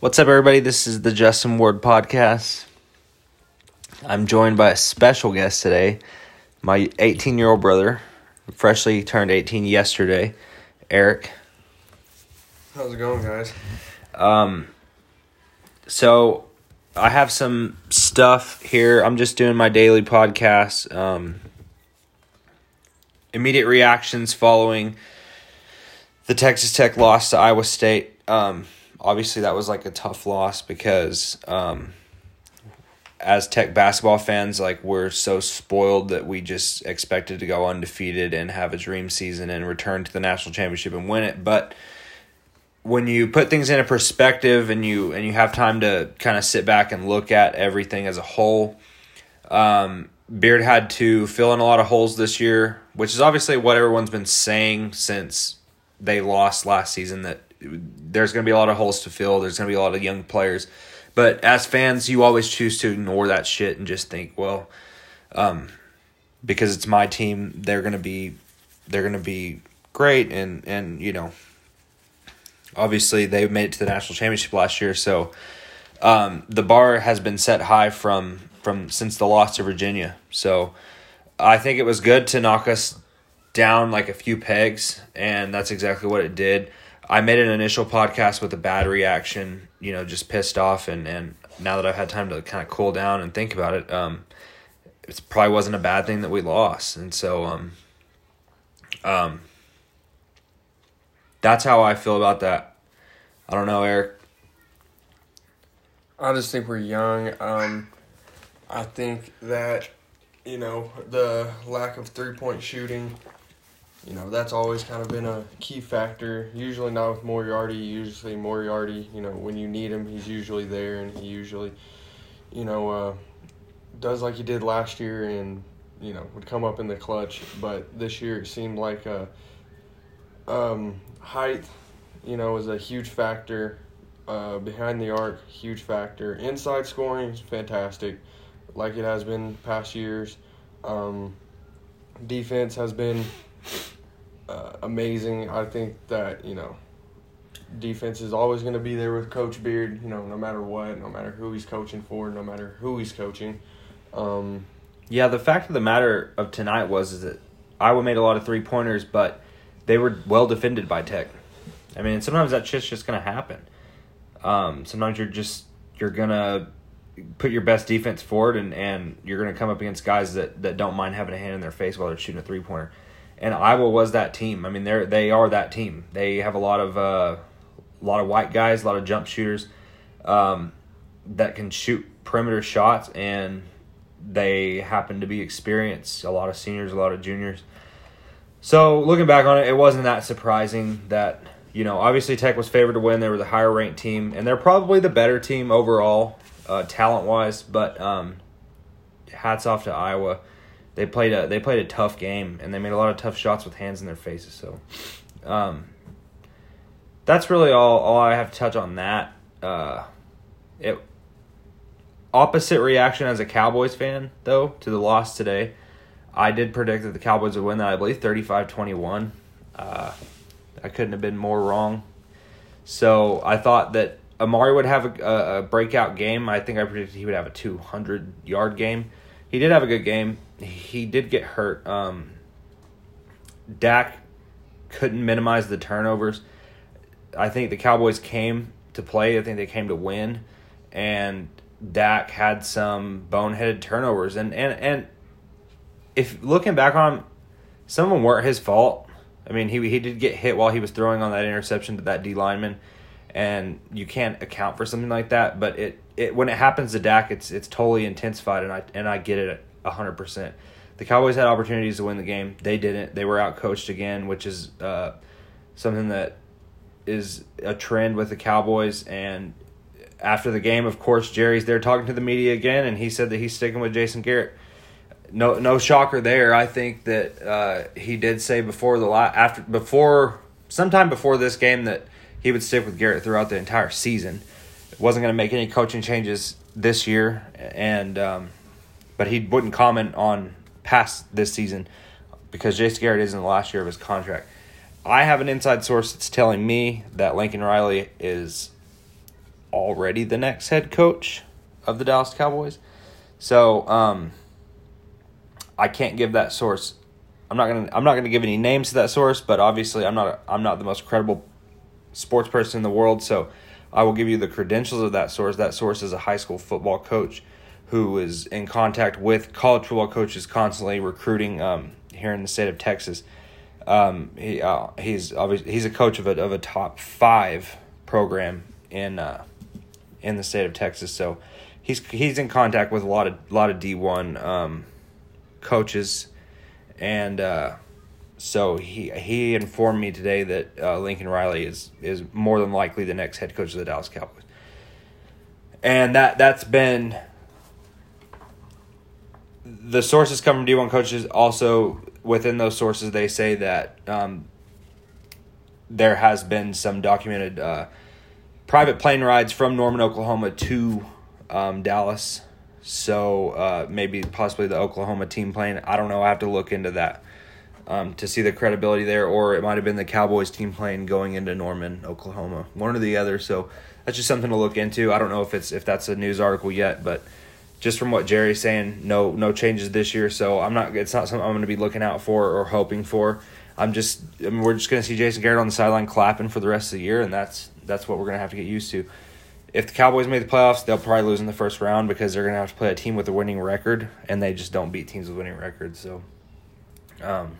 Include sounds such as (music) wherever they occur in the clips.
What's up, everybody? This is the Justin Ward podcast. I'm joined by a special guest today, my 18 year old brother, freshly turned 18 yesterday, Eric. How's it going, guys? Um, so I have some stuff here. I'm just doing my daily podcast. Um, immediate reactions following the Texas Tech loss to Iowa State. Um, obviously that was like a tough loss because um, as Tech basketball fans, like we're so spoiled that we just expected to go undefeated and have a dream season and return to the national championship and win it. But when you put things in a perspective and you and you have time to kind of sit back and look at everything as a whole, um, Beard had to fill in a lot of holes this year, which is obviously what everyone's been saying since they lost last season that there's going to be a lot of holes to fill. There's going to be a lot of young players. But as fans, you always choose to ignore that shit and just think, well, um, because it's my team, they're going to be they're going to be great and and you know, obviously they made it to the national championship last year, so um, the bar has been set high from from since the loss to Virginia. So I think it was good to knock us down like a few pegs, and that's exactly what it did. I made an initial podcast with a bad reaction, you know, just pissed off, and and now that I've had time to kind of cool down and think about it, um, it probably wasn't a bad thing that we lost, and so um, um, that's how I feel about that. I don't know, Eric. I just think we're young. Um, I think that you know the lack of three point shooting you know that's always kind of been a key factor. Usually not with Moretti. Usually Moretti, you know, when you need him, he's usually there, and he usually, you know, uh, does like he did last year, and you know would come up in the clutch. But this year it seemed like a um, height, you know, was a huge factor. Uh, behind the arc, huge factor. Inside scoring is fantastic, like it has been past years. Um, defense has been uh, amazing. I think that you know, defense is always going to be there with Coach Beard. You know, no matter what, no matter who he's coaching for, no matter who he's coaching. Um, yeah, the fact of the matter of tonight was is that Iowa made a lot of three pointers, but they were well defended by Tech. I mean, sometimes that shit's just gonna happen. Um, sometimes you're just you're gonna put your best defense forward, and, and you're gonna come up against guys that, that don't mind having a hand in their face while they're shooting a three pointer and Iowa was that team. I mean, they're they are that team. They have a lot of uh, a lot of white guys, a lot of jump shooters um, that can shoot perimeter shots, and they happen to be experienced. A lot of seniors, a lot of juniors. So looking back on it, it wasn't that surprising that you know obviously Tech was favored to win. They were the higher ranked team, and they're probably the better team overall, uh, talent wise. But um, hats off to Iowa they played a they played a tough game and they made a lot of tough shots with hands in their faces. So, um, that's really all all I have to touch on that. Uh, it opposite reaction as a Cowboys fan though to the loss today. I did predict that the Cowboys would win that. I believe 35-21. Uh, I couldn't have been more wrong. So I thought that Amari would have a, a breakout game. I think I predicted he would have a 200 yard game. He did have a good game he did get hurt. Um, Dak couldn't minimize the turnovers. I think the Cowboys came to play. I think they came to win, and Dak had some boneheaded turnovers. And and and if looking back on some of them weren't his fault. I mean, he he did get hit while he was throwing on that interception to that D lineman, and you can't account for something like that. But it, it when it happens to Dak, it's it's totally intensified, and I and I get it hundred percent. The Cowboys had opportunities to win the game. They didn't. They were outcoached again, which is uh, something that is a trend with the Cowboys. And after the game, of course, Jerry's there talking to the media again, and he said that he's sticking with Jason Garrett. No, no shocker there. I think that uh, he did say before the la- after before sometime before this game that he would stick with Garrett throughout the entire season. Wasn't going to make any coaching changes this year, and um, but he wouldn't comment on past this season because Jason Garrett is in the last year of his contract. I have an inside source that's telling me that Lincoln Riley is already the next head coach of the Dallas Cowboys. So um, I can't give that source. I'm not gonna. I'm not gonna give any names to that source, but obviously I'm not. I'm not the most credible sports person in the world. So I will give you the credentials of that source. That source is a high school football coach who is in contact with college football coaches constantly recruiting um, here in the state of Texas. Um, he uh, he's obviously he's a coach of a of a top five program in uh, in the state of Texas. So he's he's in contact with a lot of lot of D one um, coaches, and uh, so he he informed me today that uh, Lincoln Riley is is more than likely the next head coach of the Dallas Cowboys, and that that's been the sources come from D one coaches. Also within those sources, they say that um, there has been some documented uh, private plane rides from Norman, Oklahoma to um, Dallas. So uh, maybe possibly the Oklahoma team plane. I don't know. I have to look into that um, to see the credibility there, or it might have been the Cowboys team plane going into Norman, Oklahoma. One or the other. So that's just something to look into. I don't know if it's if that's a news article yet, but just from what Jerry's saying, no no changes this year. So I'm not. It's not something I'm going to be looking out for or hoping for. I'm just. I mean, we're just going to see Jason Garrett on the sideline clapping for the rest of the year, and that's that's what we're going to have to get used to if the Cowboys make the playoffs, they'll probably lose in the first round because they're going to have to play a team with a winning record, and they just don't beat teams with winning records. So, um,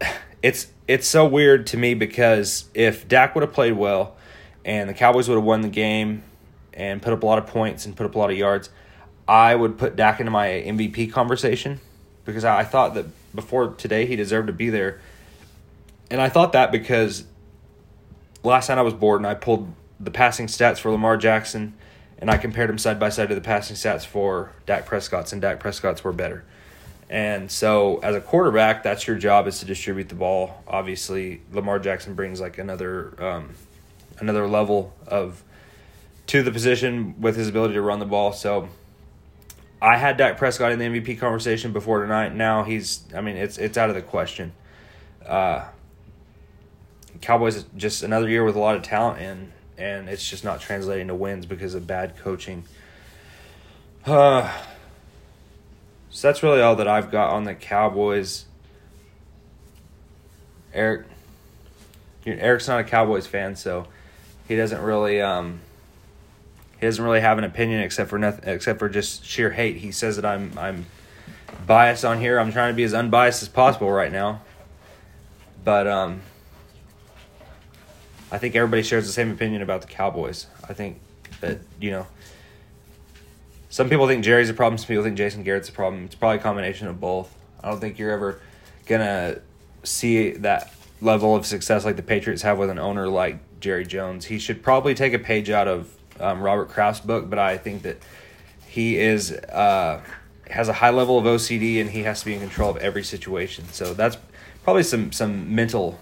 (sighs) it's it's so weird to me because if Dak would have played well, and the Cowboys would have won the game, and put up a lot of points and put up a lot of yards, I would put Dak into my MVP conversation because I, thought that before today he deserved to be there, and I thought that because last night I was bored and I pulled the passing stats for Lamar Jackson, and I compared them side by side to the passing stats for Dak Prescott's, and Dak Prescott's were better. And so, as a quarterback, that's your job is to distribute the ball. Obviously, Lamar Jackson brings like another um, another level of to the position with his ability to run the ball. So, I had Dak Prescott in the MVP conversation before tonight. Now he's, I mean, it's it's out of the question. Uh, Cowboys just another year with a lot of talent and and it's just not translating to wins because of bad coaching. Uh, so that's really all that I've got on the Cowboys. Eric, Eric's not a Cowboys fan, so he doesn't really um, he doesn't really have an opinion except for nothing except for just sheer hate. He says that I'm I'm biased on here. I'm trying to be as unbiased as possible right now, but um, I think everybody shares the same opinion about the Cowboys. I think that, you know, some people think Jerry's a problem, some people think Jason Garrett's a problem. It's probably a combination of both. I don't think you're ever to see that level of success like the Patriots have with an owner like Jerry Jones. He should probably take a page out of um, Robert Kraft's book, but I think that he is uh, has a high level of OCD and he has to be in control of every situation. So that's probably some some mental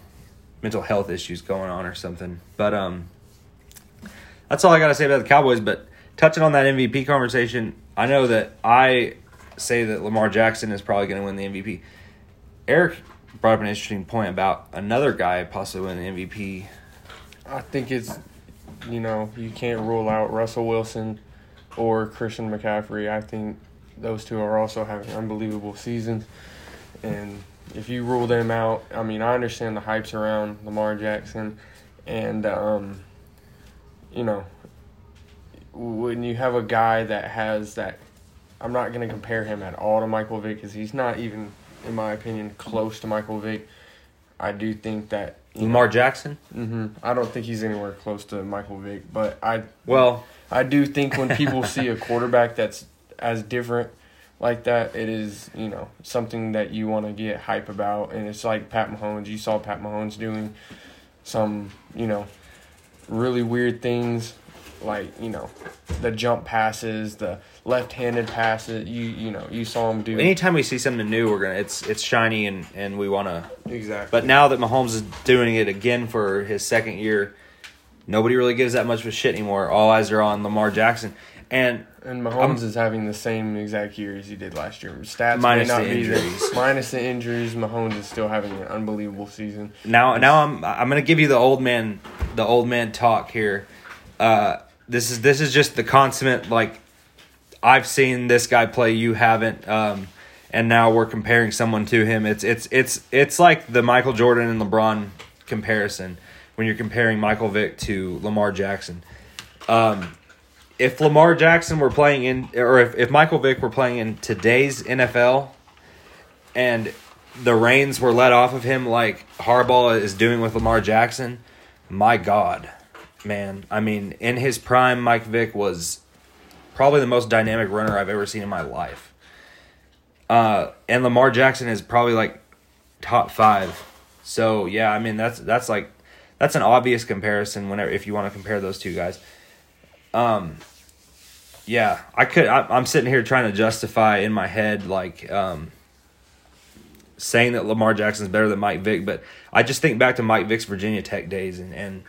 mental health issues going on or something. But um, that's all I got to say about the Cowboys. But touching on that MVP conversation, I know that I say that Lamar Jackson is probably going to win the MVP. Eric brought up an interesting point about another guy possibly winning the MVP. I think it's, you know, you can't rule out Russell Wilson or Christian McCaffrey. I think those two are also having unbelievable seasons. And if you rule them out, I mean, I understand the hypes around Lamar Jackson, and um, you know, when you have a guy that has that, I'm not going to compare him at all to Michael Vick because he's not even, in my opinion, close to Michael Vick. I do think that Lamar know, Jackson. Mm-hmm. I don't think he's anywhere close to Michael Vick, but I well, I do think when people see a quarterback that's as different like that, it is you know something that you want to get hype about, and it's like Pat Mahomes. You saw Pat Mahomes doing some you know really weird things, like you know the jump passes, the left-handed passes. You you know you saw him do. Anytime we see something new, we're gonna it's it's shiny and and we want to exactly. But now that Mahomes is doing it again for his second year, nobody really gives that much of a shit anymore. All eyes are on Lamar Jackson. And and Mahomes is having the same exact year as he did last year. Stats minus may not the injuries. There. (laughs) Minus the injuries, Mahomes is still having an unbelievable season. Now, now I'm I'm gonna give you the old man the old man talk here. uh, this is this is just the consummate like I've seen this guy play, you haven't, um, and now we're comparing someone to him. It's it's it's it's like the Michael Jordan and LeBron comparison when you're comparing Michael Vick to Lamar Jackson. Um, if Lamar Jackson were playing in, or if, if Michael Vick were playing in today's NFL, and the reins were let off of him like Harbaugh is doing with Lamar Jackson, my God, man. I mean, in his prime, Mike Vick was probably the most dynamic runner I've ever seen in my life. Uh, and Lamar Jackson is probably like top five. So yeah, I mean that's that's like that's an obvious comparison whenever if you want to compare those two guys. Um, yeah, I could. I, I'm sitting here trying to justify in my head like um, saying that Lamar Jackson's better than Mike Vick, but I just think back to Mike Vick's Virginia Tech days and and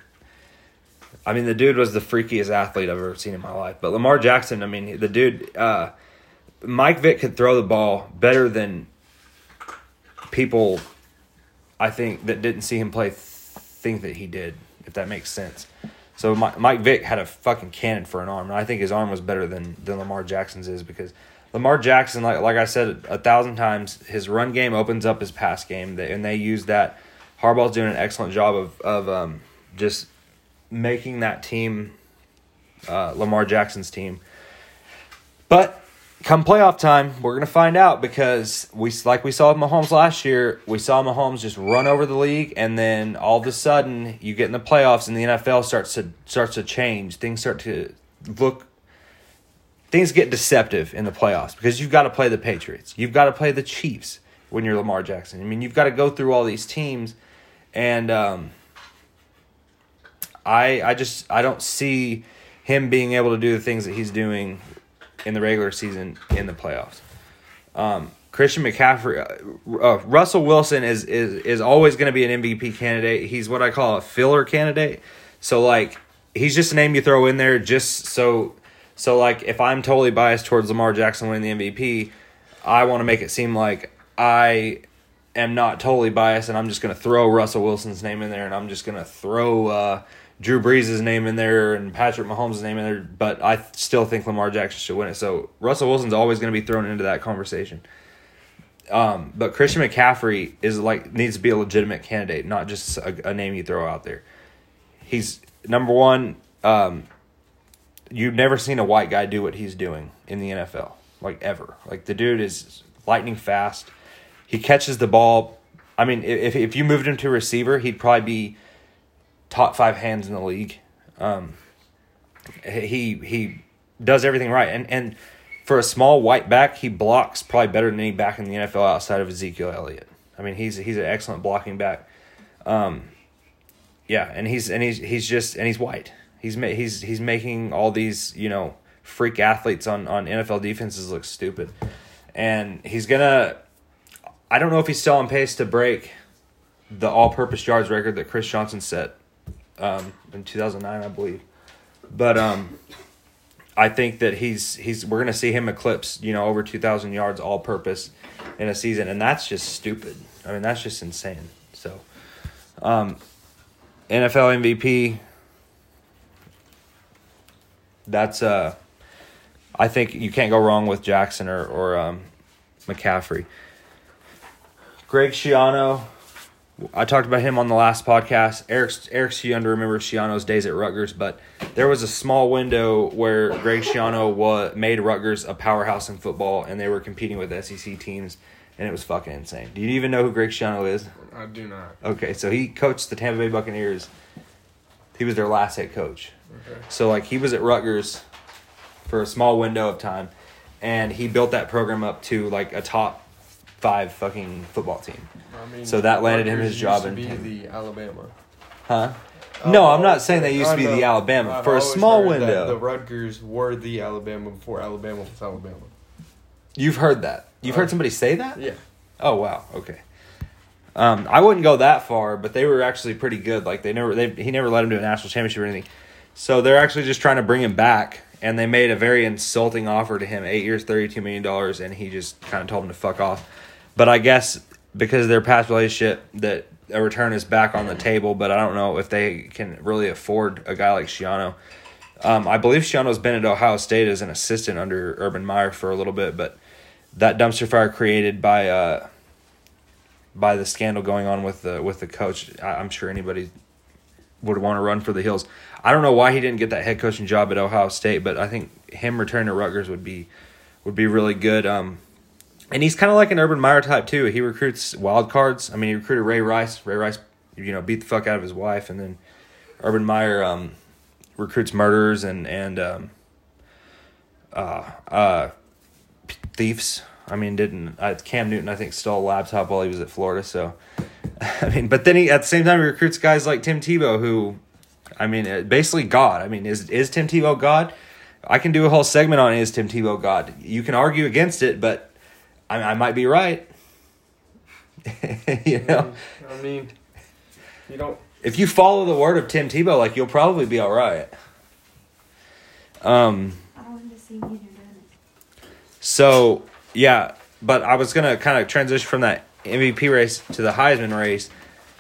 I mean the dude was the freakiest athlete I've ever seen in my life. But Lamar Jackson, I mean the dude, uh, Mike Vick could throw the ball better than people. I think that didn't see him play th- think that he did, if that makes sense. So Mike, Mike Vick had a fucking cannon for an arm, and I think his arm was better than than Lamar Jackson's is because Lamar Jackson, like like I said a thousand times, his run game opens up his pass game, and they use that. Harbaugh's doing an excellent job of of um, just making that team, uh, Lamar Jackson's team. But come playoff time, we're gonna find out because we like we saw Mahomes last year. We saw Mahomes just run over the league, and then all of a sudden you get in the playoffs, and the NFL starts to starts to change. Things start to look. Things get deceptive in the playoffs because you've got to play the Patriots, you've got to play the Chiefs when you're Lamar Jackson. I mean, you've got to go through all these teams, and um, I I just I don't see him being able to do the things that he's doing in the regular season in the playoffs. Um, Christian McCaffrey, uh, uh, Russell Wilson is is is always going to be an MVP candidate. He's what I call a filler candidate. So like he's just a name you throw in there just so so like if I'm totally biased towards Lamar Jackson winning the MVP, I want to make it seem like I am not totally biased and I'm just going to throw Russell Wilson's name in there and I'm just going to throw uh, Drew Brees' name in there and Patrick Mahomes' name in there, but I still think Lamar Jackson should win it. So Russell Wilson's always going to be thrown into that conversation. Um, but Christian McCaffrey is like needs to be a legitimate candidate, not just a, a name you throw out there. He's number one. Um, you've never seen a white guy do what he's doing in the NFL, like ever. Like the dude is lightning fast. He catches the ball. I mean, if if you moved him to receiver, he'd probably be top five hands in the league. Um, he he does everything right, and and for a small white back, he blocks probably better than any back in the NFL outside of Ezekiel Elliott. I mean, he's he's an excellent blocking back. Um, yeah, and he's and he's he's just and he's white. He's ma- he's he's making all these you know freak athletes on on NFL defenses look stupid, and he's gonna. I don't know if he's still on pace to break the all-purpose yards record that Chris Johnson set um, in 2009, I believe. But um, I think that he's he's we're gonna see him eclipse you know over 2,000 yards all-purpose in a season, and that's just stupid. I mean, that's just insane. So, um, NFL MVP. That's uh, I think you can't go wrong with Jackson or or um, McCaffrey. Greg Schiano, I talked about him on the last podcast. Eric's Eric's too young to remember Schiano's days at Rutgers, but there was a small window where Greg Schiano was, made Rutgers a powerhouse in football, and they were competing with SEC teams, and it was fucking insane. Do you even know who Greg Schiano is? I do not. Okay, so he coached the Tampa Bay Buccaneers. He was their last head coach. Okay. So like he was at Rutgers for a small window of time, and he built that program up to like a top five fucking football team. I mean, So that landed him his job used in to be Tampa. the Alabama. Huh? No, I'm not saying they used to be the. Alabama I've for a small window. The Rutgers were the Alabama before Alabama was Alabama. You've heard that. You've Uh, heard somebody say that? Yeah. Oh wow. Okay. Um, I wouldn't go that far, but they were actually pretty good. Like they never, they he never let him do a national championship or anything. So they're actually just trying to bring him back, and they made a very insulting offer to him: eight years, thirty-two million dollars, and he just kind of told him to fuck off. But I guess because of their past relationship, that a return is back on the table. But I don't know if they can really afford a guy like Schiano. Um, I believe Schiano's been at Ohio State as an assistant under Urban Meyer for a little bit, but that dumpster fire created by uh, by the scandal going on with the with the coach, I, I'm sure anybody would want to run for the hills. I don't know why he didn't get that head coaching job at Ohio State, but I think him returning to Rutgers would be would be really good. Um, and he's kind of like an Urban Meyer type too. He recruits wild cards. I mean, he recruited Ray Rice. Ray Rice, you know, beat the fuck out of his wife, and then Urban Meyer um, recruits murderers and and um, uh, uh, thieves. I mean, didn't uh, Cam Newton? I think stole a laptop while he was at Florida. So, (laughs) I mean, but then he at the same time he recruits guys like Tim Tebow, who, I mean, uh, basically God. I mean, is is Tim Tebow God? I can do a whole segment on is Tim Tebow God. You can argue against it, but I, I might be right. (laughs) you know, I mean, you don't. if you follow the word of Tim Tebow, like you'll probably be all right. Um. I wanted to see me do that. So yeah, but I was gonna kind of transition from that MVP race to the Heisman race.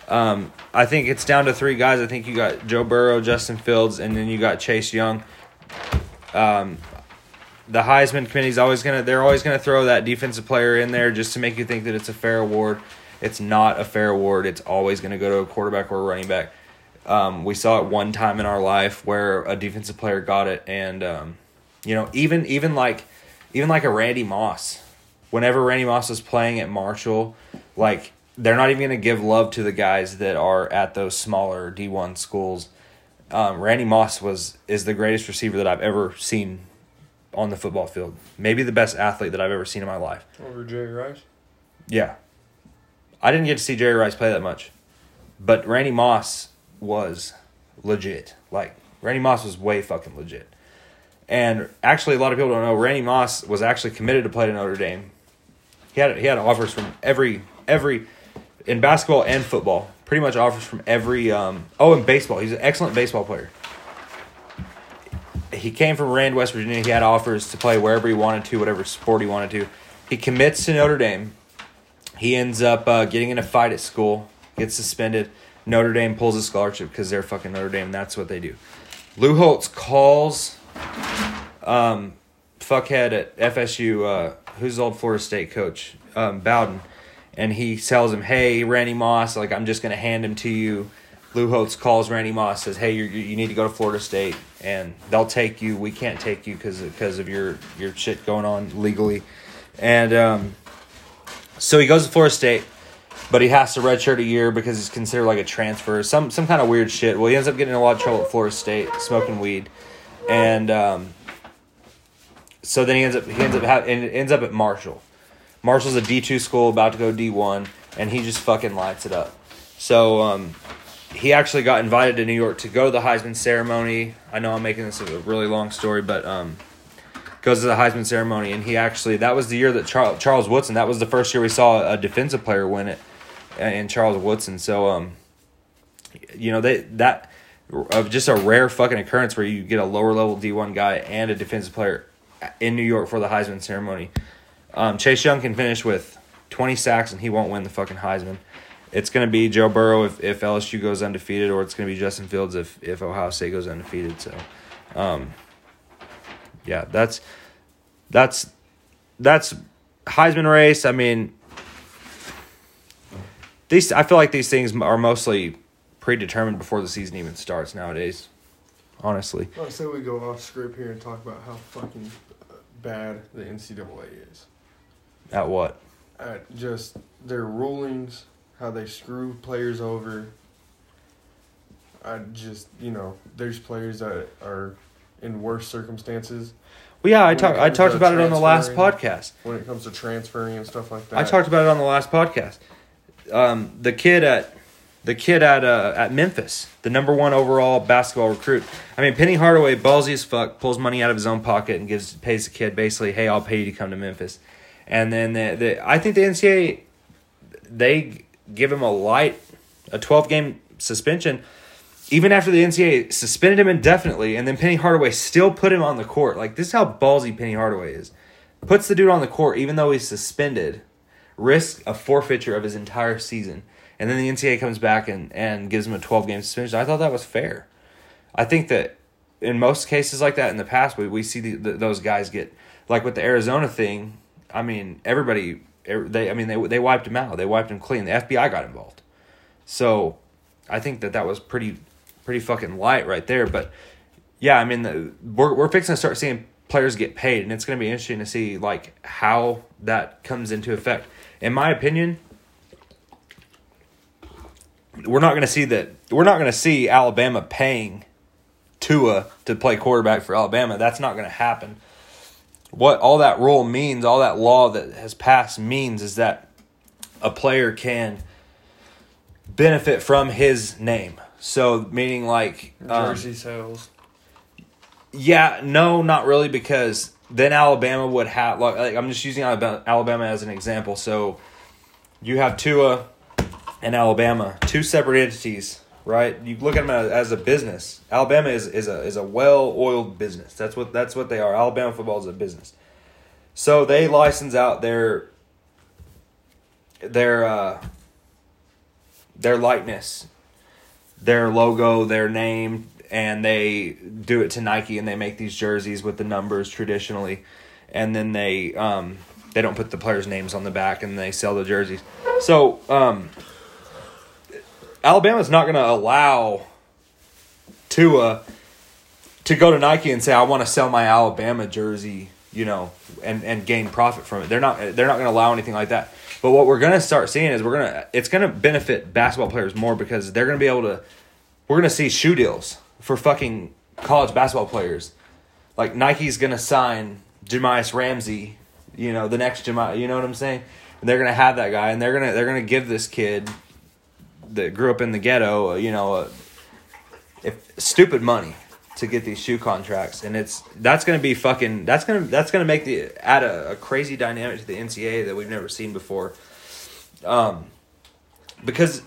Um, I think it's down to three guys. I think you got Joe Burrow, Justin Fields, and then you got Chase Young. Um, the Heisman committee's always gonna they're always gonna throw that defensive player in there just to make you think that it's a fair award. It's not a fair award. It's always gonna go to a quarterback or a running back. Um, we saw it one time in our life where a defensive player got it, and um, you know even even like even like a Randy Moss. Whenever Randy Moss was playing at Marshall, like they're not even to give love to the guys that are at those smaller D one schools. Um, Randy Moss was is the greatest receiver that I've ever seen on the football field. Maybe the best athlete that I've ever seen in my life. Over Jerry Rice. Yeah, I didn't get to see Jerry Rice play that much, but Randy Moss was legit. Like Randy Moss was way fucking legit. And actually, a lot of people don't know Randy Moss was actually committed to play to Notre Dame. He had he had offers from every every in basketball and football. Pretty much offers from every um oh and baseball. He's an excellent baseball player. He came from Rand, West Virginia. He had offers to play wherever he wanted to, whatever sport he wanted to. He commits to Notre Dame. He ends up uh, getting in a fight at school, gets suspended. Notre Dame pulls his scholarship because they're fucking Notre Dame. That's what they do. Lou Holtz calls um, fuckhead at FSU, uh, who's old Florida State coach, um, Bowden, and he tells him, "Hey, Randy Moss, like I'm just gonna hand him to you." Lou Holtz calls Randy Moss, says, "Hey, you you need to go to Florida State, and they'll take you. We can't take you because because of your your shit going on legally." And um, so he goes to Florida State, but he has to redshirt a year because he's considered like a transfer, some some kind of weird shit. Well, he ends up getting in a lot of trouble at Florida State, smoking weed, and um, so then he ends up he ends up ha- and ends up at Marshall. Marshall's a D two school about to go D one, and he just fucking lights it up. So um, he actually got invited to New York to go to the Heisman ceremony. I know I'm making this a really long story, but um, goes to the Heisman ceremony, and he actually that was the year that Charles Charles Woodson. That was the first year we saw a defensive player win it, and Charles Woodson. So um, you know they that of just a rare fucking occurrence where you get a lower level D one guy and a defensive player in New York for the Heisman ceremony. Um, Chase Young can finish with twenty sacks and he won't win the fucking Heisman. It's gonna be Joe Burrow if, if LSU goes undefeated, or it's gonna be Justin Fields if if Ohio State goes undefeated. So, um, yeah, that's that's that's Heisman race. I mean, these I feel like these things are mostly predetermined before the season even starts nowadays. Honestly, Let's say we go off script here and talk about how fucking bad the NCAA is. at what? At just their rulings, how they screw players over. I just you know, there's players that are in worse circumstances Well, yeah, I talked. I talked about it on the last podcast. when it comes to transferring and stuff like that. I talked about it on the last podcast. Um, the kid at the kid at uh, at Memphis, the number one overall basketball recruit. I mean, Penny Hardaway, ballsy as fuck, pulls money out of his own pocket and gives pays the kid basically, "Hey, I'll pay you to come to Memphis." And then the, the I think the NCAA they give him a light, a twelve game suspension. Even after the NCAA suspended him indefinitely, and then Penny Hardaway still put him on the court. Like this is how ballsy Penny Hardaway is. Puts the dude on the court even though he's suspended, risks a forfeiture of his entire season, and then the NCAA comes back and, and gives him a twelve game suspension. I thought that was fair. I think that in most cases like that in the past, we we see the, the, those guys get like with the Arizona thing. I mean, everybody er, they I mean they they wiped him out. They wiped him clean. The FBI got involved. So, I think that that was pretty pretty fucking light right there. But yeah, I mean, the, we're we're fixing to start seeing players get paid, and it's going to be interesting to see like how that comes into effect. In my opinion, we're not going to see that. We're not going to see Alabama paying Tua to play quarterback for Alabama. That's not going to happen. What all that rule means, all that law that has passed means, is that a player can benefit from his name. So, meaning like um, Jersey sales. yeah, no, not really, because then Alabama would have like, like I'm just using Alabama, Alabama as an example. So you have Tua and Alabama, two separate entities, right? You look at them as, a business. Alabama is, is a is a well oiled business. That's what that's what they are. Alabama football is a business. So they license out their their uh, their likeness, their logo, their name, and they do it to Nike and they make these jerseys with the numbers traditionally, and then they um, they don't put the players' names on the back and they sell the jerseys. So um, Alabama's not going to allow Tua to go to Nike and say I want to sell my Alabama jersey, you know, and and gain profit from it. They're not they're not going to allow anything like that. But what we're going to start seeing is we're going to it's going to benefit basketball players more because they're going to be able to we're going to see shoe deals for fucking college basketball players. Like Nike's going to sign Jemias Ramsey, you know, the next Jemias, you know what I'm saying? And they're going to have that guy and they're going to they're going to give this kid that grew up in the ghetto, uh, you know, uh, if stupid money to get these shoe contracts, and it's that's gonna be fucking that's gonna that's gonna make the add a, a crazy dynamic to the NCAA that we've never seen before. Um, because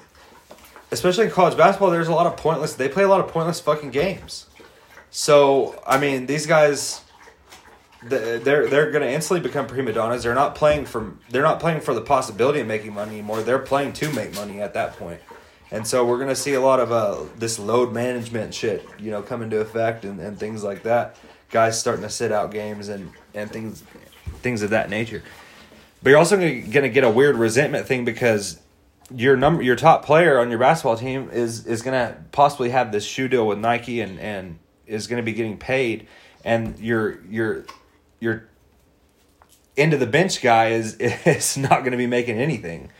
especially in college basketball, there's a lot of pointless. They play a lot of pointless fucking games. So I mean, these guys, they're they're gonna instantly become prima donnas. They're not playing for they're not playing for the possibility of making money anymore. They're playing to make money at that point. And so we're gonna see a lot of uh, this load management shit, you know, come into effect and, and things like that. Guys starting to sit out games and, and things things of that nature. But you're also gonna, gonna get a weird resentment thing because your number your top player on your basketball team is is gonna possibly have this shoe deal with Nike and, and is gonna be getting paid and your your your end of the bench guy is (laughs) is not gonna be making anything.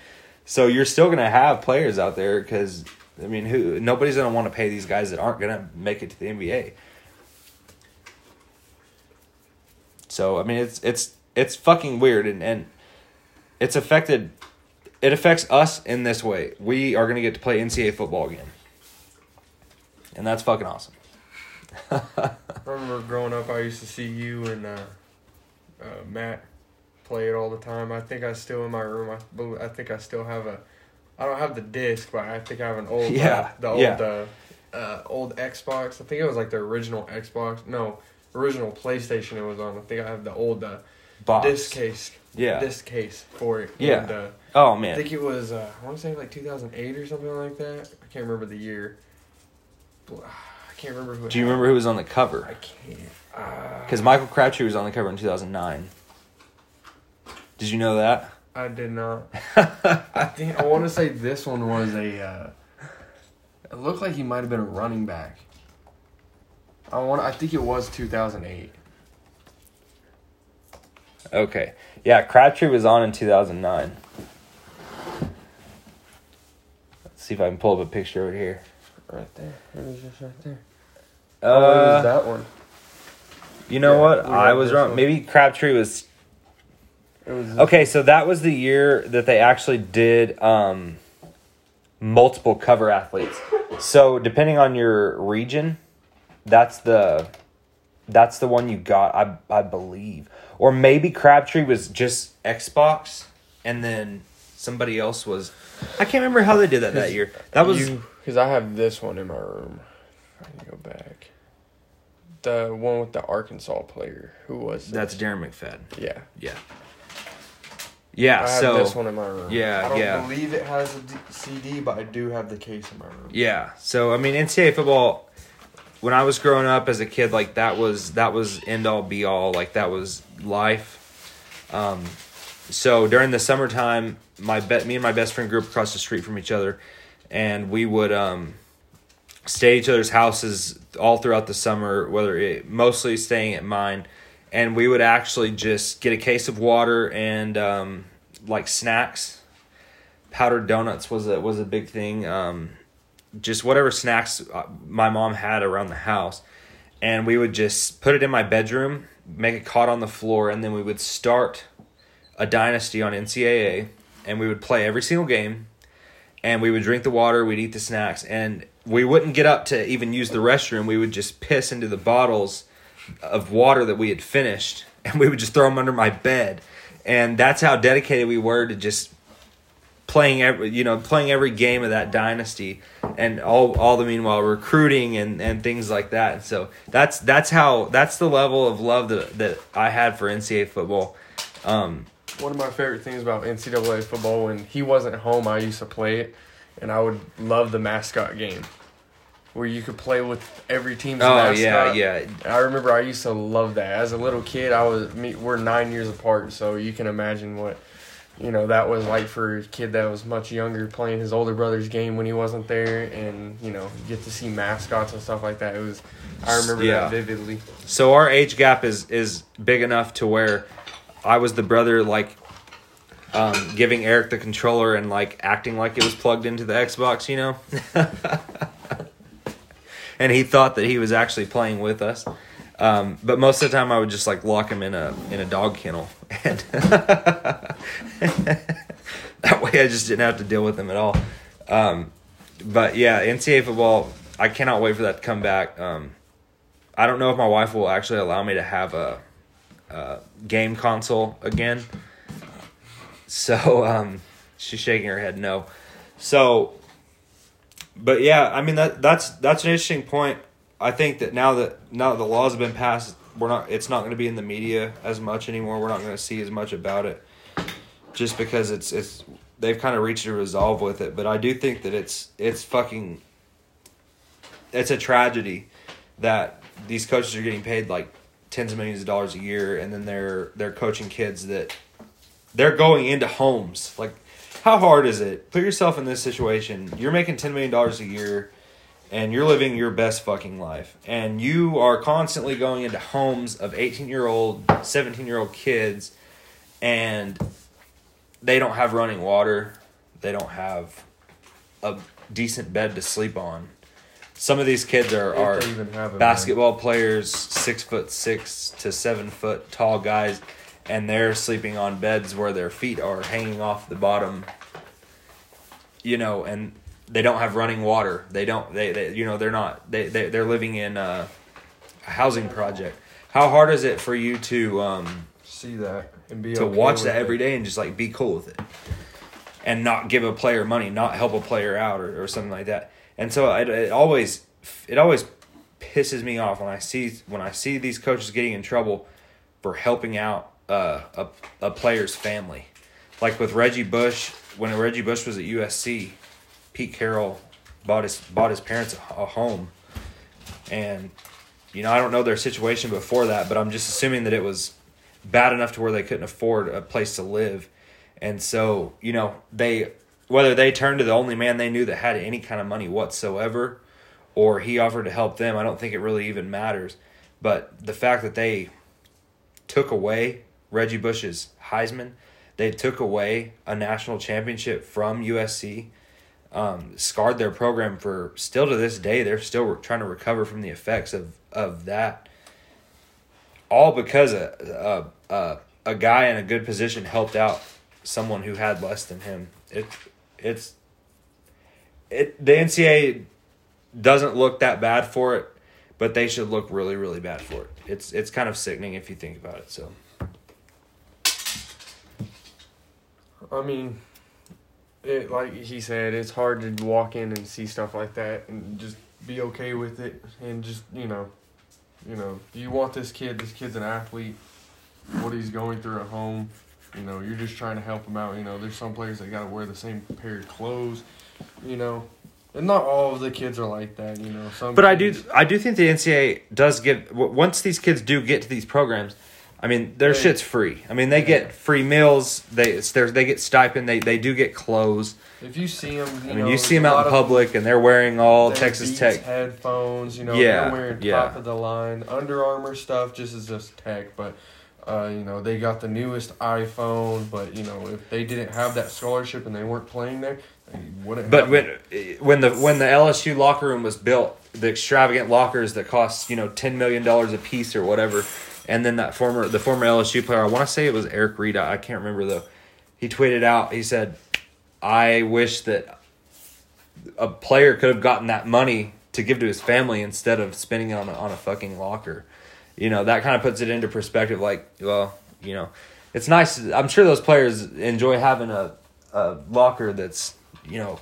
So you're still gonna have players out there because I mean, who nobody's gonna want to pay these guys that aren't gonna make it to the NBA. So I mean, it's it's it's fucking weird and and it's affected. It affects us in this way. We are gonna get to play NCAA football again, and that's fucking awesome. (laughs) I remember growing up, I used to see you and uh, uh, Matt play it all the time. I think I still in my room. I I think I still have a. I don't have the disc, but I think I have an old. uh, Yeah, the old. yeah. Uh, uh, old Xbox. I think it was like the original Xbox. No, original PlayStation. It was on. I think I have the old uh, Box. disc case. Yeah. Disc case for it. Yeah. And, uh, Oh man. I think it was. Uh, I want to say like 2008 or something like that. I can't remember the year. (sighs) I can't remember who. Do you remember who was on the cover? I can't. Uh, Because Michael Crabtree was on the cover in two thousand nine. Did you know that? I did not. (laughs) I think I want to say this one was a. Uh, it looked like he might have been a running back. I want. I think it was 2008. Okay. Yeah, Crabtree was on in 2009. Let's see if I can pull up a picture over here. Right there. It was just right there. Uh, oh, it was that one. you know yeah, what? I was wrong. one. Maybe Crabtree was. It was. Okay, so that was the year that they actually did um, multiple cover athletes. So depending on your region, that's the that's the one you got. I I believe, or maybe Crabtree was just Xbox, and then somebody else was. I can't remember how they did that that year. That was because I have this one in my room. I can go back. The one with the Arkansas player. Who was that's this? Darren McFadden. yeah. Yeah. Yeah. I have so this one in my room. yeah, I don't yeah. believe it has a D- CD, but I do have the case in my room. Yeah. So I mean, NCAA football, when I was growing up as a kid, like that was that was end all be all. Like that was life. Um, so during the summertime, my bet me and my best friend grew up across the street from each other, and we would um, stay at each other's houses all throughout the summer. Whether it mostly staying at mine, and we would actually just get a case of water and um, like snacks. Powdered donuts was a was a big thing. Um, just whatever snacks uh, my mom had around the house, and we would just put it in my bedroom, make it caught on the floor, and then we would start a dynasty on NCAA, and we would play every single game, and we would drink the water, we'd eat the snacks, and we wouldn't get up to even use the restroom. We would just piss into the bottles of water that we had finished, (laughs) and we would just throw them under my bed, and that's how dedicated we were to just playing every you know playing every game of that dynasty and all all the meanwhile recruiting and and things like that. And so that's that's how that's the level of love that that I had for NCAA football. Um One of my favorite things about NCAA football when he wasn't home, I used to play it, and I would love the mascot game, where you could play with every team's oh mascot. yeah yeah I remember I used to love that. As a little kid, I was me. We're nine years apart, so you can imagine what, you know, that was like for a kid that was much younger, playing his older brother's game when he wasn't there, and you know, you get to see mascots and stuff like that. It was, I remember Yeah. that vividly. so our age gap is is big enough to where I was the brother like um, giving Eric the controller and like acting like it was plugged into the Xbox, you know. (laughs) and he thought that he was actually playing with us. Um, but most of the time, I would just like lock him in a in a dog kennel, (laughs) and (laughs) that way I just didn't have to deal with him at all. Um, but yeah, NCAA football, I cannot wait for that to come back. Um, I don't know if my wife will actually allow me to have a, a game console again. So um, she's shaking her head no. So, but yeah, I mean that that's that's an interesting point. I think that now that now that the laws have been passed, we're not. It's not going to be in the media as much anymore. We're not going to see as much about it, just because it's it's they've kind of reached a resolve with it. But I do think that it's it's fucking. It's a tragedy that these coaches are getting paid like tens of millions of dollars a year, and then they're they're coaching kids that they're going into homes. Like, how hard is it? Put yourself in this situation. You're making ten million dollars a year, and you're living your best fucking life, and you are constantly going into homes of eighteen year old, seventeen year old kids, and they don't have running water. They don't have a decent bed to sleep on. Some of these kids are, are have man. basketball players, six foot six to seven foot tall guys, and they're sleeping on beds where their feet are hanging off the bottom. You know, and they don't have running water. They don't. They, they you know, they're not. They they they're living in a, a housing project. How hard is it for you to um See that and be to okay watch that it. every day and just like be cool with it and not give a player money not help a player out or, or something like that and so it, it always it always pisses me off when i see when i see these coaches getting in trouble for helping out uh, a, a player's family like with reggie bush when reggie bush was at usc pete carroll bought his bought his parents a, a home and you know i don't know their situation before that but i'm just assuming that it was bad enough to where they couldn't afford a place to live. And so, you know, they whether they turned to the only man they knew that had any kind of money whatsoever or he offered to help them, I don't think it really even matters. But the fact that they took away Reggie Bush's Heisman, they took away a national championship from USC, um, scarred their program for still to this day. They're still re- trying to recover from the effects of, of that all because a, a, a, a guy in a good position helped out someone who had less than him. It it's it the NCAA doesn't look that bad for it, but they should look really really bad for it. It's it's kind of sickening if you think about it. So I mean, it like he said, it's hard to walk in and see stuff like that and just be okay with it and just you know, you know, you want this kid. This kid's an athlete. What he's going through at home, you know, you're just trying to help him out. You know, there's some players that got to wear the same pair of clothes. You know, And not all of the kids are like that, you know. Some But I do, I do think the NCAA does give. Once these kids do get to these programs, I mean, their They- shit's free. I mean, they get free meals. They it's their, they get stipend. They they do get clothes. If you see them, you I mean, know, you see them out in of public, and they're wearing all Texas Beats Tech. headphones. You know, Yeah, they're wearing yeah. top of the line Under Armour stuff. Just as just Tech, but uh, you know they got the newest iPhone. But you know, if they didn't have that scholarship and they weren't playing there, they wouldn't. But when it. when the when the LSU locker room was built, the extravagant lockers that cost you know ten million dollars a piece or whatever, and then that former the former LSU player, I want to say it was Eric Reid, I can't remember though. He tweeted out, he said, "I wish that a player could have gotten that money to give to his family instead of spending it on a, on a fucking locker." You know that kind of puts it into perspective. Like, well, you know, it's nice. I'm sure those players enjoy having a, a locker that's you know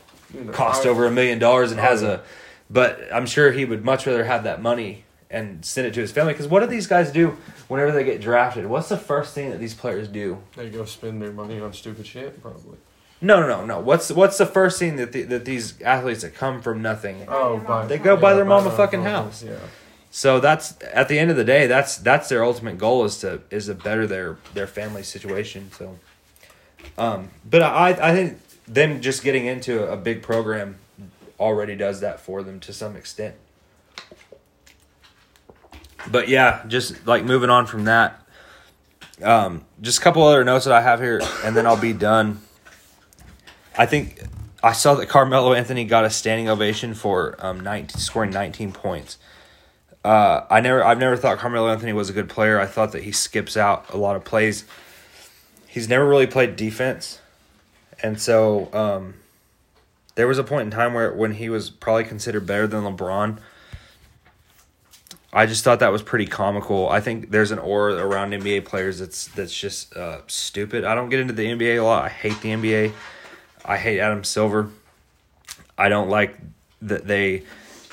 cost over a million dollars and has a but i'm sure he would much rather have that money and send it to his family. Because what do these guys do whenever they get drafted? What's the first thing that these players do? They go spend their money on stupid shit, probably. no no no no. What's what's the first thing that the, that these athletes that come from nothing Oh, buy, They go buy their mama buy fucking their house. Yeah. so that's at the end of the day that's that's their ultimate goal is to is to better their their family situation so. Um but i i think them just getting into a big program already does that for them to some extent but yeah just like moving on from that um just a couple other notes that i have here and then i'll be done i think i saw that carmelo anthony got a standing ovation for um 19, scoring 19 points uh, I never, I've never thought Carmelo Anthony was a good player. I thought that he skips out a lot of plays. He's never really played defense, and so um, there was a point in time where when he was probably considered better than LeBron. I just thought that was pretty comical. I think there's an aura around NBA players that's that's just uh, stupid. I don't get into the NBA a lot. I hate the NBA. I hate Adam Silver. I don't like that they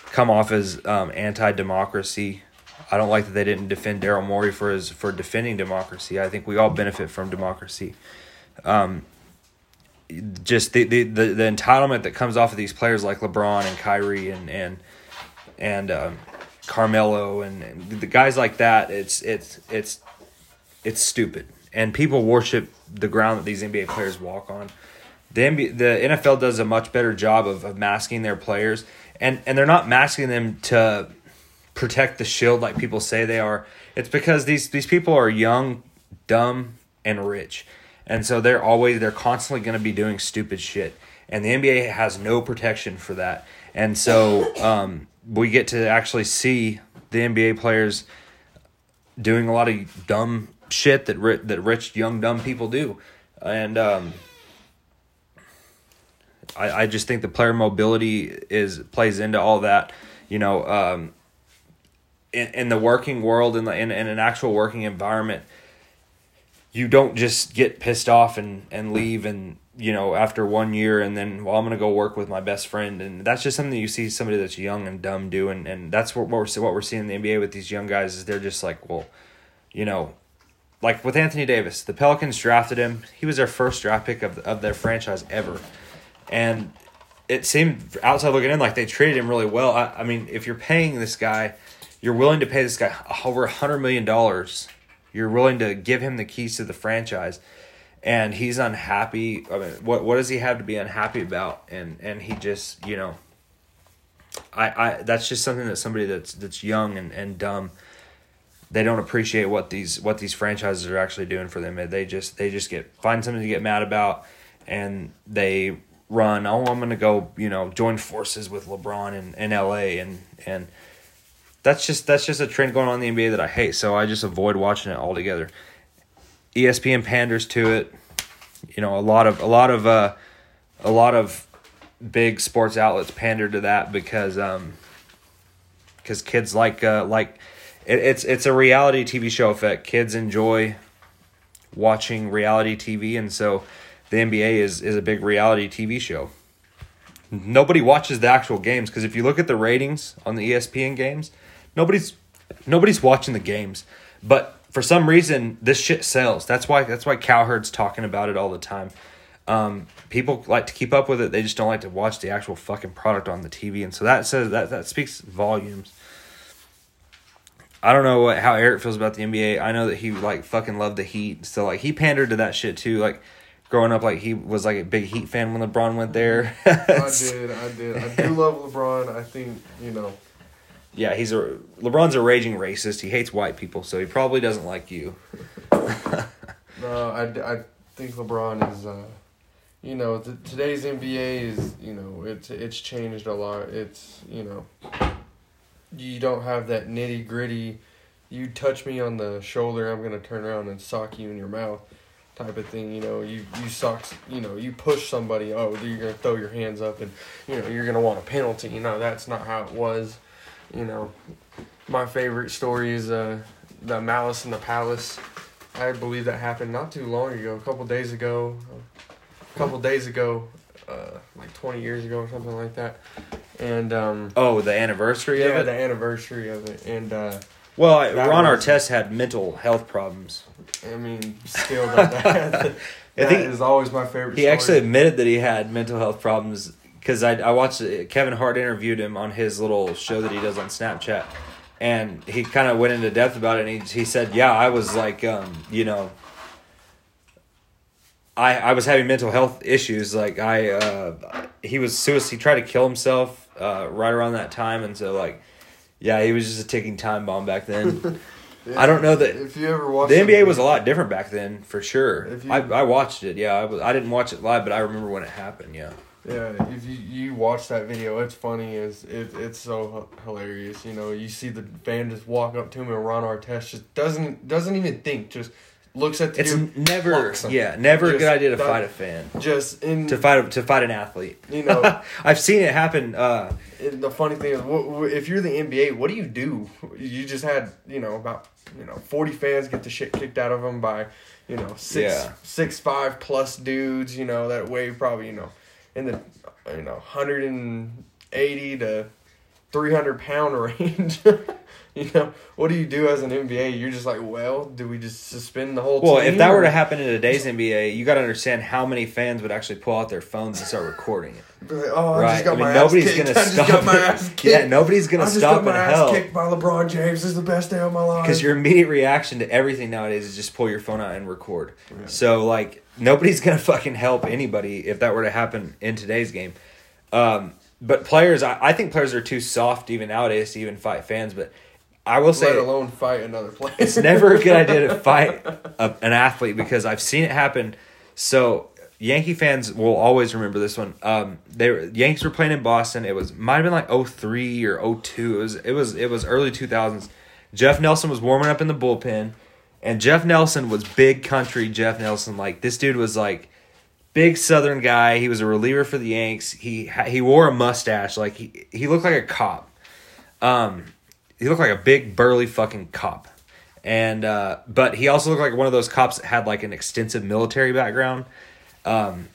come off as um, anti-democracy. I don't like that they didn't defend Daryl Morey for his for defending democracy. I think we all benefit from democracy. Um, just the, the, the, the entitlement that comes off of these players like LeBron and Kyrie and and and um, Carmelo and, and the guys like that. It's it's it's it's stupid, and people worship the ground that these NBA players walk on. The NBA, the NFL does a much better job of, of masking their players, and and they're not masking them to protect the shield like people say they are. It's because these these people are young, dumb, and rich, and so they're always they're constantly going to be doing stupid shit, and the NBA has no protection for that, and so um, we get to actually see the NBA players doing a lot of dumb shit that ri- that rich young dumb people do, and um, I I just think the player mobility is plays into all that. You know, um, in in the working world in the in, in an actual working environment, you don't just get pissed off and and leave and you know after one year and then well I'm gonna go work with my best friend and that's just something you see somebody that's young and dumb do and, and that's what, what we're what we're seeing in the NBA with these young guys is they're just like well, you know, like with Anthony Davis, the Pelicans drafted him. He was their first draft pick of of their franchise ever, and it seemed outside looking in like they treated him really well. I, I mean, if you're paying this guy, you're willing to pay this guy over a hundred million dollars. You're willing to give him the keys to the franchise, and he's unhappy. I mean, what what does he have to be unhappy about? And and he just you know. I, I that's just something that somebody that's that's young and, and dumb they don't appreciate what these what these franchises are actually doing for them. They just they just get find something to get mad about, and they run. Oh, I'm gonna go you know join forces with LeBron in, in L.A. and and that's just that's just a trend going on in the NBA that I hate. So I just avoid watching it altogether. ESPN panders to it. You know a lot of a lot of uh, a lot of big sports outlets pander to that because um because kids like uh like it, it's it's a reality TV show effect. Kids enjoy watching reality TV, and so the NBA is is a big reality TV show. Nobody watches the actual games because if you look at the ratings on the ESPN games, nobody's nobody's watching the games. But for some reason, this shit sells. That's why that's why Cowherd's talking about it all the time. Um, people like to keep up with it. They just don't like to watch the actual fucking product on the TV, and so that says that that speaks volumes. I don't know what how Eric feels about the NBA. I know that he like fucking loved the Heat, so like he pandered to that shit too. Like growing up, like he was like a big Heat fan when LeBron went there. I (laughs) did, I did. I do love LeBron. I think you know. Yeah, he's a LeBron's a raging racist. He hates white people, so he probably doesn't like you. (laughs) No, I, I think LeBron is, uh, you know, the, today's NBA is, you know, it's it's changed a lot. It's you know, you don't have that nitty gritty. You touch me on the shoulder, I'm gonna turn around and sock you in your mouth, type of thing. You know, you you socks. You know, you push somebody. Oh, you're gonna throw your hands up, and you know you're gonna want a penalty. You know, that's not how it was. You know, my favorite story is uh the Malice in the Palace. I believe that happened not too long ago, a couple days ago, a couple days ago, uh, like twenty years ago or something like that. And um, Oh, the anniversary of yeah, it. the anniversary of it, and uh, well, Ron was- Artest had mental health problems. I mean, still that that, (laughs) (laughs) I think is always my favorite. He story. actually admitted that he had mental health problems because I I watched Kevin Hart interviewed him on his little show that he does on Snapchat, and he kind of went into depth about it. And he he said, "Yeah, I was like, um, you know." I, I was having mental health issues. Like I, uh, he was suicide. He tried to kill himself uh, right around that time, and so like, yeah, he was just a ticking time bomb back then. (laughs) I don't know that- if you ever watched the NBA was a lot different back then, for sure. If you- I, I watched it. Yeah, I, was, I didn't watch it live, but I remember when it happened. Yeah. Yeah, if you, you watch that video, it's funny. It's it, it's so h- hilarious. You know, you see the fan just walk up to him and Ron Artest just doesn't doesn't even think, just looks at the It's dude, never, yeah, never a good idea to done- fight a fan, just in to fight a, to fight an athlete. you know. (laughs) I've seen it happen. Uh, the funny thing is, what, if you're the NBA, what do you do? You just had, you know, about you know forty fans get the shit kicked out of them by, you know, six Yeah. six five plus dudes. You know that weigh probably you know, in the you know hundred and eighty to three hundred pound range. (laughs) (laughs) you know, what do you do as an NBA? You're just like, well, do we just suspend the whole? well, team if that were to happen in today's NBA, you got to understand how many fans would actually pull out their phones and start recording it. Like, oh, I right? just got I mean, my nobody's ass kicked. gonna (laughs) I just stop. got my it. ass kicked. Yeah, nobody's gonna I just stop got my ass kicked by LeBron James. This is the best day of my life. Because your immediate reaction to everything nowadays is just pull your phone out and record. So like nobody's (laughs) gonna fucking help anybody if that were to happen in today's game. Um, but players, I, I think players are too soft even nowadays to even fight fans. But I will say let alone fight another player. it's never a good idea to (laughs) fight a, an athlete because I've seen it happen. So Yankee fans will always remember this one. Um, they were, Yankees were playing in Boston. It was might have been like 03 or 02. It was it was it was early 2000s. Jeff Nelson was warming up in the bullpen, and Jeff Nelson was big country Jeff Nelson. Like this dude was like big Southern guy. He was a reliever for the Yanks. He he wore a mustache. Like he he looked like a cop. Um, he looked like a big burly fucking cop. And uh, but he also looked like one of those cops that had like an extensive military background. Um,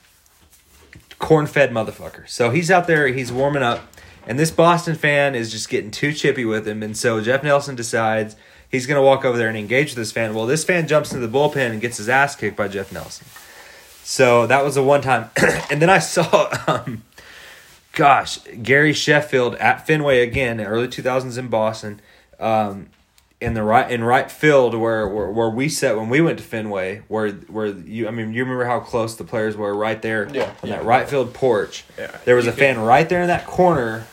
corn-fed motherfucker. So he's out there he's warming up and this boston fan is just getting too chippy with him. And so jeff nelson decides he's going to walk over there and engage with this fan. Well this fan jumps into the bullpen and gets his ass kicked by jeff nelson. So that was a one time. (clears throat) And then i saw (laughs) um, gosh, Gary Sheffield at Fenway again in early 2000s in Boston, um, in the right in right field where, where where we sat when we went to Fenway, where where you I mean you remember how close the players were right there Yeah, on yeah. that right field porch. Yeah. There was a fan right there in that corner,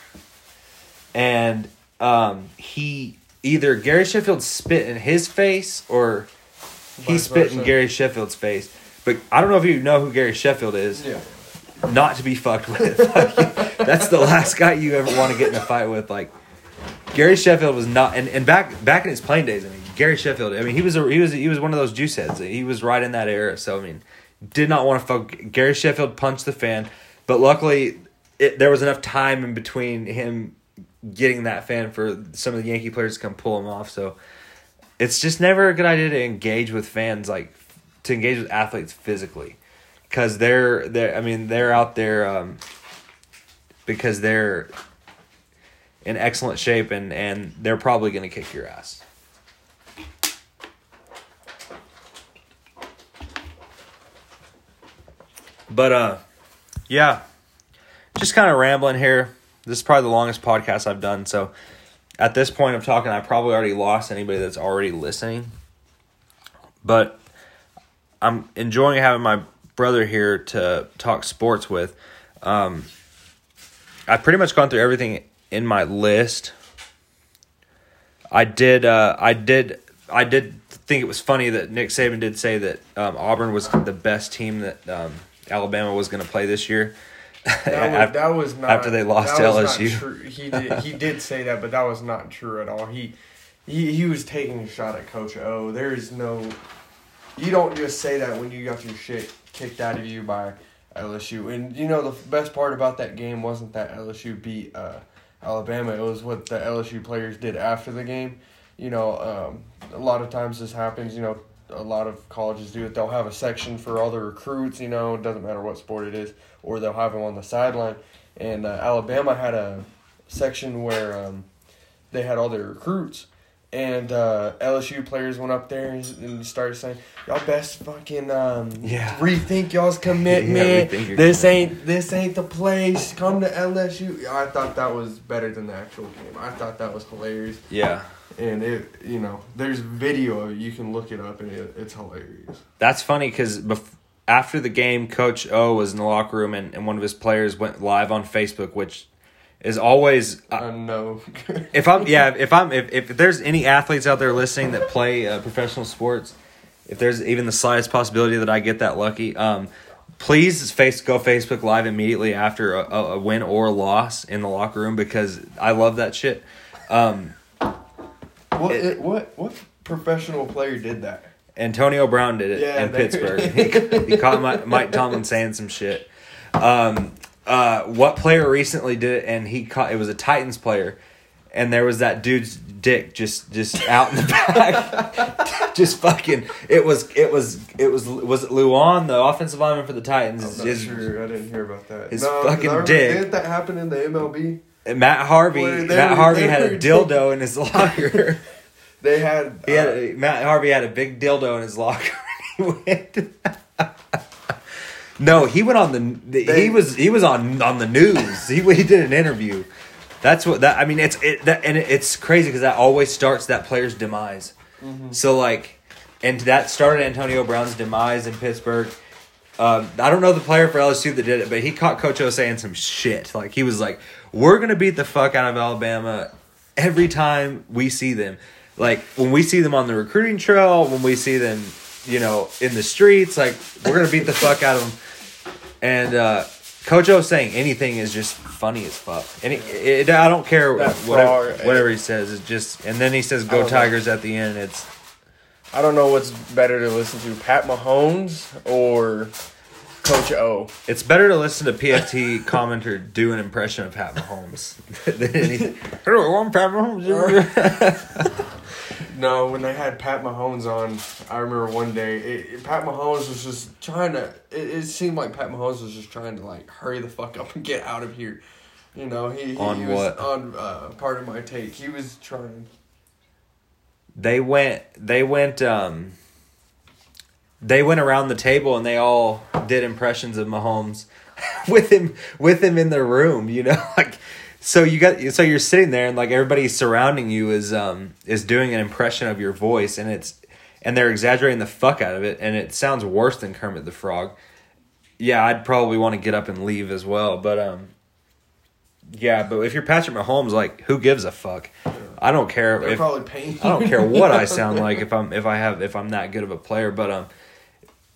and um, he either Gary Sheffield spit in his face or he spit in. Gary Sheffield's face. But I don't know if you know who Gary Sheffield is yeah. Not to be fucked with. (laughs) That's the last guy you ever want to get in a fight with. Like Gary Sheffield was not, and, and back back in his playing days, I mean Gary Sheffield. I mean he was a, he was he was one of those juice heads. He was right in that era. So I mean, did not want to fuck. Gary Sheffield punched the fan, but luckily it, there was enough time in between him getting that fan for some of the Yankee players to come pull him off. So it's just never a good idea to engage with fans like to engage with athletes physically because they're they're I mean they're out there um, because they're in excellent shape and and they're probably going to kick your ass. But uh, yeah, just kind of rambling here. This is probably the longest podcast I've done. So at this point of talking, I probably already lost anybody that's already listening. But I'm enjoying having my brother here to talk sports with. Um, I've pretty much gone through everything in my list. I did. Uh, I did. I did think it was funny that Nick Saban did say that um, Auburn was the best team that um, Alabama was going to play this year. That (laughs) was, After- that was not after they lost to LSU. He did he did say that, but that was not true at all. He he he was taking a shot at Coach O. There is no you don't just say that when you got your shit kicked out of you by LSU. And you know the best part about that game wasn't that LSU beat uh, Alabama. It was what the LSU players did after the game. You know, um, a lot of times this happens. You know, a lot of colleges do it. They'll have a section for all the recruits. You know, it doesn't matter what sport it is, or they'll have them on the sideline. And uh, Alabama had a section where um, they had all their recruits. And uh, LSU players went up there and, and started saying, "Y'all best fucking um, Yeah. rethink y'all's (laughs) commitment. Yeah, this commitment." ain't this ain't the place. Come to LSU." I thought that was better than the actual game. I thought that was hilarious, Yeah, and it you know there's video of it. You can look it up and it, it's hilarious. that's funny because bef- after the game, Coach O was in the locker room and, and one of his players went live on Facebook, which is always uh, I know. (laughs) if I'm yeah if I'm if, if there's any athletes out there listening that play uh, professional sports, if there's even the slightest possibility that I get that lucky, um, please face go Facebook Live immediately after a, a, win or a loss in the locker room because I love that shit. Um, what It- what what professional player did that? Antonio Brown did it Yeah, in Pittsburgh. he, (laughs) he caught Mike, Mike Tomlin saying some shit. Um, uh, what player recently did it? And he caught it was a Titans player, and there was that dude's dick just just out in the (laughs) back, (laughs) just fucking. It was it was it was was it Lewan, the offensive lineman for the Titans? I'm not His- sure. I didn't hear about that. his 'cause fucking dick. Didn't that happen in the MLB? Matt Harvey. Matt were- Harvey had a dildo in his locker. (laughs) They had. Had uh, a, Matt Harvey had a big dildo in his locker. he went. No, he went on the. the They- he was he was on on the news. he he did an interview. That's what that I mean. It's it that and it's crazy because that always starts that player's demise. Mm-hmm. So like, and that started Antonio Brown's demise in Pittsburgh. Um, I don't know the player for LSU that did it, but he caught Coach O saying some shit. Like he was like, "We're gonna beat the fuck out of Alabama every time we see them. Like when we see them on the recruiting trail, when we see them, you know, in the streets, like we're gonna beat the fuck out of them." And uh, Coach O saying anything is just funny as fuck. And it, it, I don't care That whatever, frog- whatever he says. It's just, and then he says, I "Go don't know. Tigers!" at the end. It's I don't know what's better to listen to, Pat Mahomes or Coach O. It's better to listen to PFT (laughs) commenter do an impression of Pat Mahomes (laughs) than anything. Hello, I'm Pat Mahomes. (laughs) No, when they had Pat Mahomes on, I remember one day it, it- Pat Mahomes was just trying to. It, it seemed like Pat Mahomes was just trying to like hurry the fuck up and get out of here. You know, he, he, On he was what? on uh, Pardon My Take. He was trying. they went. They went. Um, they went around the table and they all did impressions of Mahomes (laughs) with him with him in the room. You know, (laughs) like so you got so you're sitting there and like everybody surrounding you is um is doing an impression of your voice and it's and they're exaggerating the fuck out of it and it sounds worse than Kermit the Frog. Yeah, I'd probably want to get up and leave as well, but um. Yeah, but if you're Patrick Mahomes, like, who gives a fuck? I don't care They're if probably paying. I don't care what I sound (laughs) like if I'm if I have if I'm that good of a player, but um,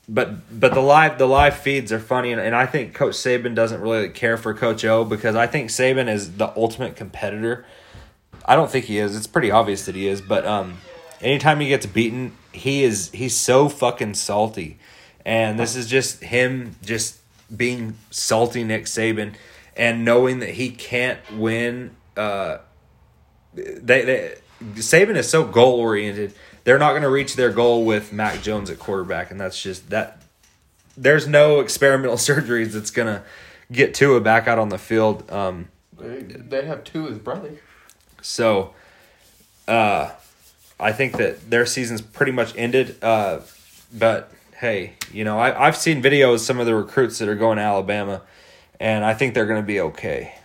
but but the live the live feeds are funny, and, and I think Coach Saban doesn't really care for Coach O because I think Saban is the ultimate competitor. I don't think he is. It's pretty obvious that he is, but um, anytime he gets beaten, he is he's so fucking salty, and this is just him just being salty Nick Saban, and knowing that he can't win. Uh, they, they Saban is so goal oriented. They're not going to reach their goal with Mac Jones at quarterback, and that's just that. There's no experimental (laughs) surgeries that's going to get Tua back out on the field. Um, They, they have two his brothers. so, uh, I think that their season's pretty much ended. Uh, but hey, you know, I I've seen videos some of the recruits that are going to Alabama, and I think they're going to be okay,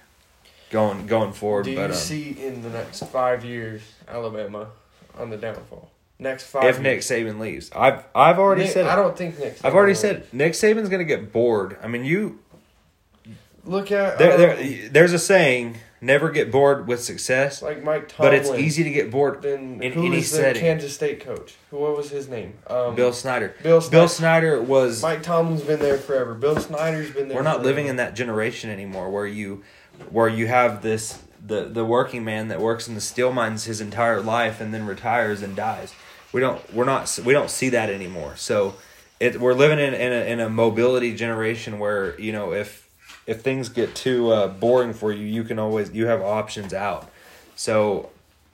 going going forward. Do you but um, see in the next five years Alabama on the downfall? Next five. if Nick. Saban leaves, I've I've already Nick- said it. I don't think Nick. I've already Saban said. Nick Saban's going to get bored. I mean, you. Look at there, uh, there there's a saying, never get bored with success, like Mike Tomlin, but it's easy to get bored Then in who any is the setting. Kansas State coach? Who? What was his name? Um, Bill Snyder. Bill Bill Snyder. Snyder was Mike Tomlin's been there forever. Bill Snyder's been there. we're not forever. living in that generation anymore where you where you have this the the working man that works in the steel mines his entire life and then retires and dies we don't we're not we don't see that anymore so it we're living in in a, in a mobility generation where you know if if things get too uh, boring for you you can always you have options out so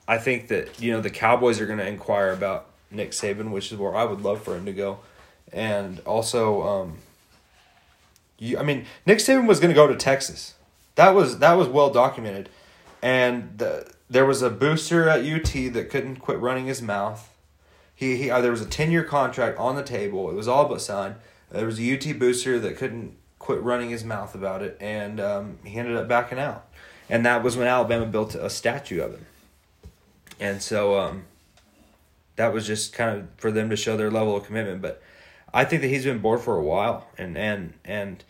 i think that you know the cowboys are going to inquire about nick saban which is where i would love for him to go and also um you, I mean, Nick Saban was going to go to Texas. That was that was well documented, and the, there was a booster at UT that couldn't quit running his mouth. He he. Uh, there was a ten year contract on the table. It was all but signed. There was a UT booster that couldn't quit running his mouth about it, and um, he ended up backing out. And that was when Alabama built a statue of him. And so um, that was just kind of for them to show their level of commitment. But I think that he's been bored for a while, and and and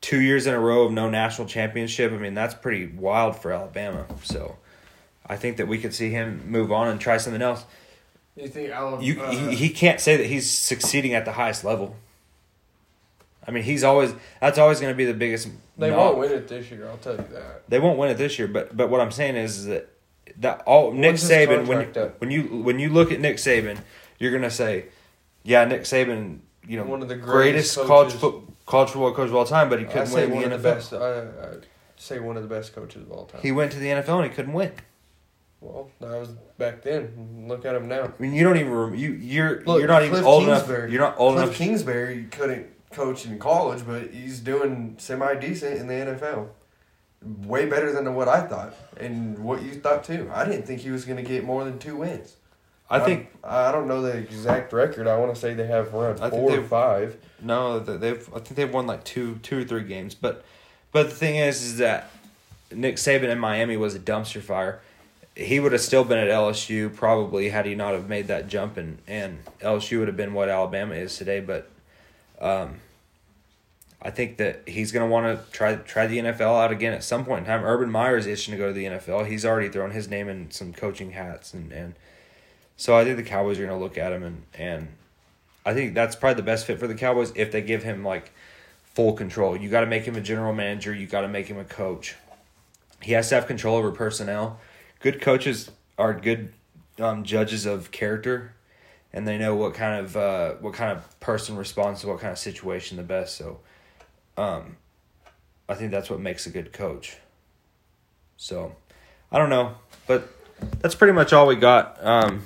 two years in a row of no national championship. I mean, that's pretty wild for Alabama. So I think that we could see him move on and try something else. You think Alabama? You uh, he, he can't say that he's succeeding at the highest level. I mean, he's always that's always going to be the biggest. They knock. won't win it this year. I'll tell you that. They won't win it this year, but but what I'm saying is, that that all Nick When's Saban when contract up? when you when you look at Nick Saban, you're gonna say, yeah, Nick Saban, you know, One of the greatest, greatest college foot, college football coach of all time, but he couldn't say win one the of the best. I, I say one of the best coaches of all time. He went to the NFL and he couldn't win. Well, that was back then. Look at him now. I mean, you don't even rem- you you're Look, you're not even old Kingsbury. enough. You're not old Cliff enough. Kingsbury couldn't coach in college, but he's doing semi decent in the NFL. Way better than what I thought, and what you thought too. I didn't think he was going to get more than two wins. I think I, I don't know the exact record. I want to say they have around I think four or five. no, they've I think they've won like two two or three games, but but the thing is, is that Nick Saban in Miami was a dumpster fire. He would have still been at LSU probably had he not have made that jump, and and LSU would have been what Alabama is today. But um, I think that he's gonna want to try try the NFL out again at some point in time. Urban Meyer is itching to go to the NFL. He's already thrown his name in some coaching hats, and and so I think the Cowboys are gonna look at him and and I think that's probably the best fit for the Cowboys if they give him like full control. You got to make him a general manager. You got to make him a coach. He has to have control over personnel. Good coaches are good um, judges of character, and they know what kind of uh, what kind of person responds to what kind of situation the best. So, um, I think that's what makes a good coach. So, I don't know, but that's pretty much all we got um,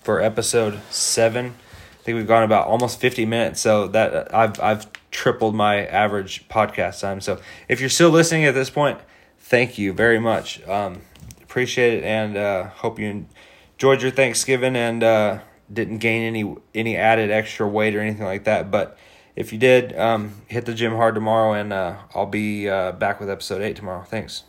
for episode seven. I think we've gone about almost 50 minutes, so that I've I've tripled my average podcast time. So if you're still listening at this point, thank you very much. Um, appreciate it, and uh, hope you enjoyed your Thanksgiving and uh, didn't gain any any added extra weight or anything like that. But if you did, um, hit the gym hard tomorrow, and uh, I'll be uh, back with episode eight tomorrow. Thanks.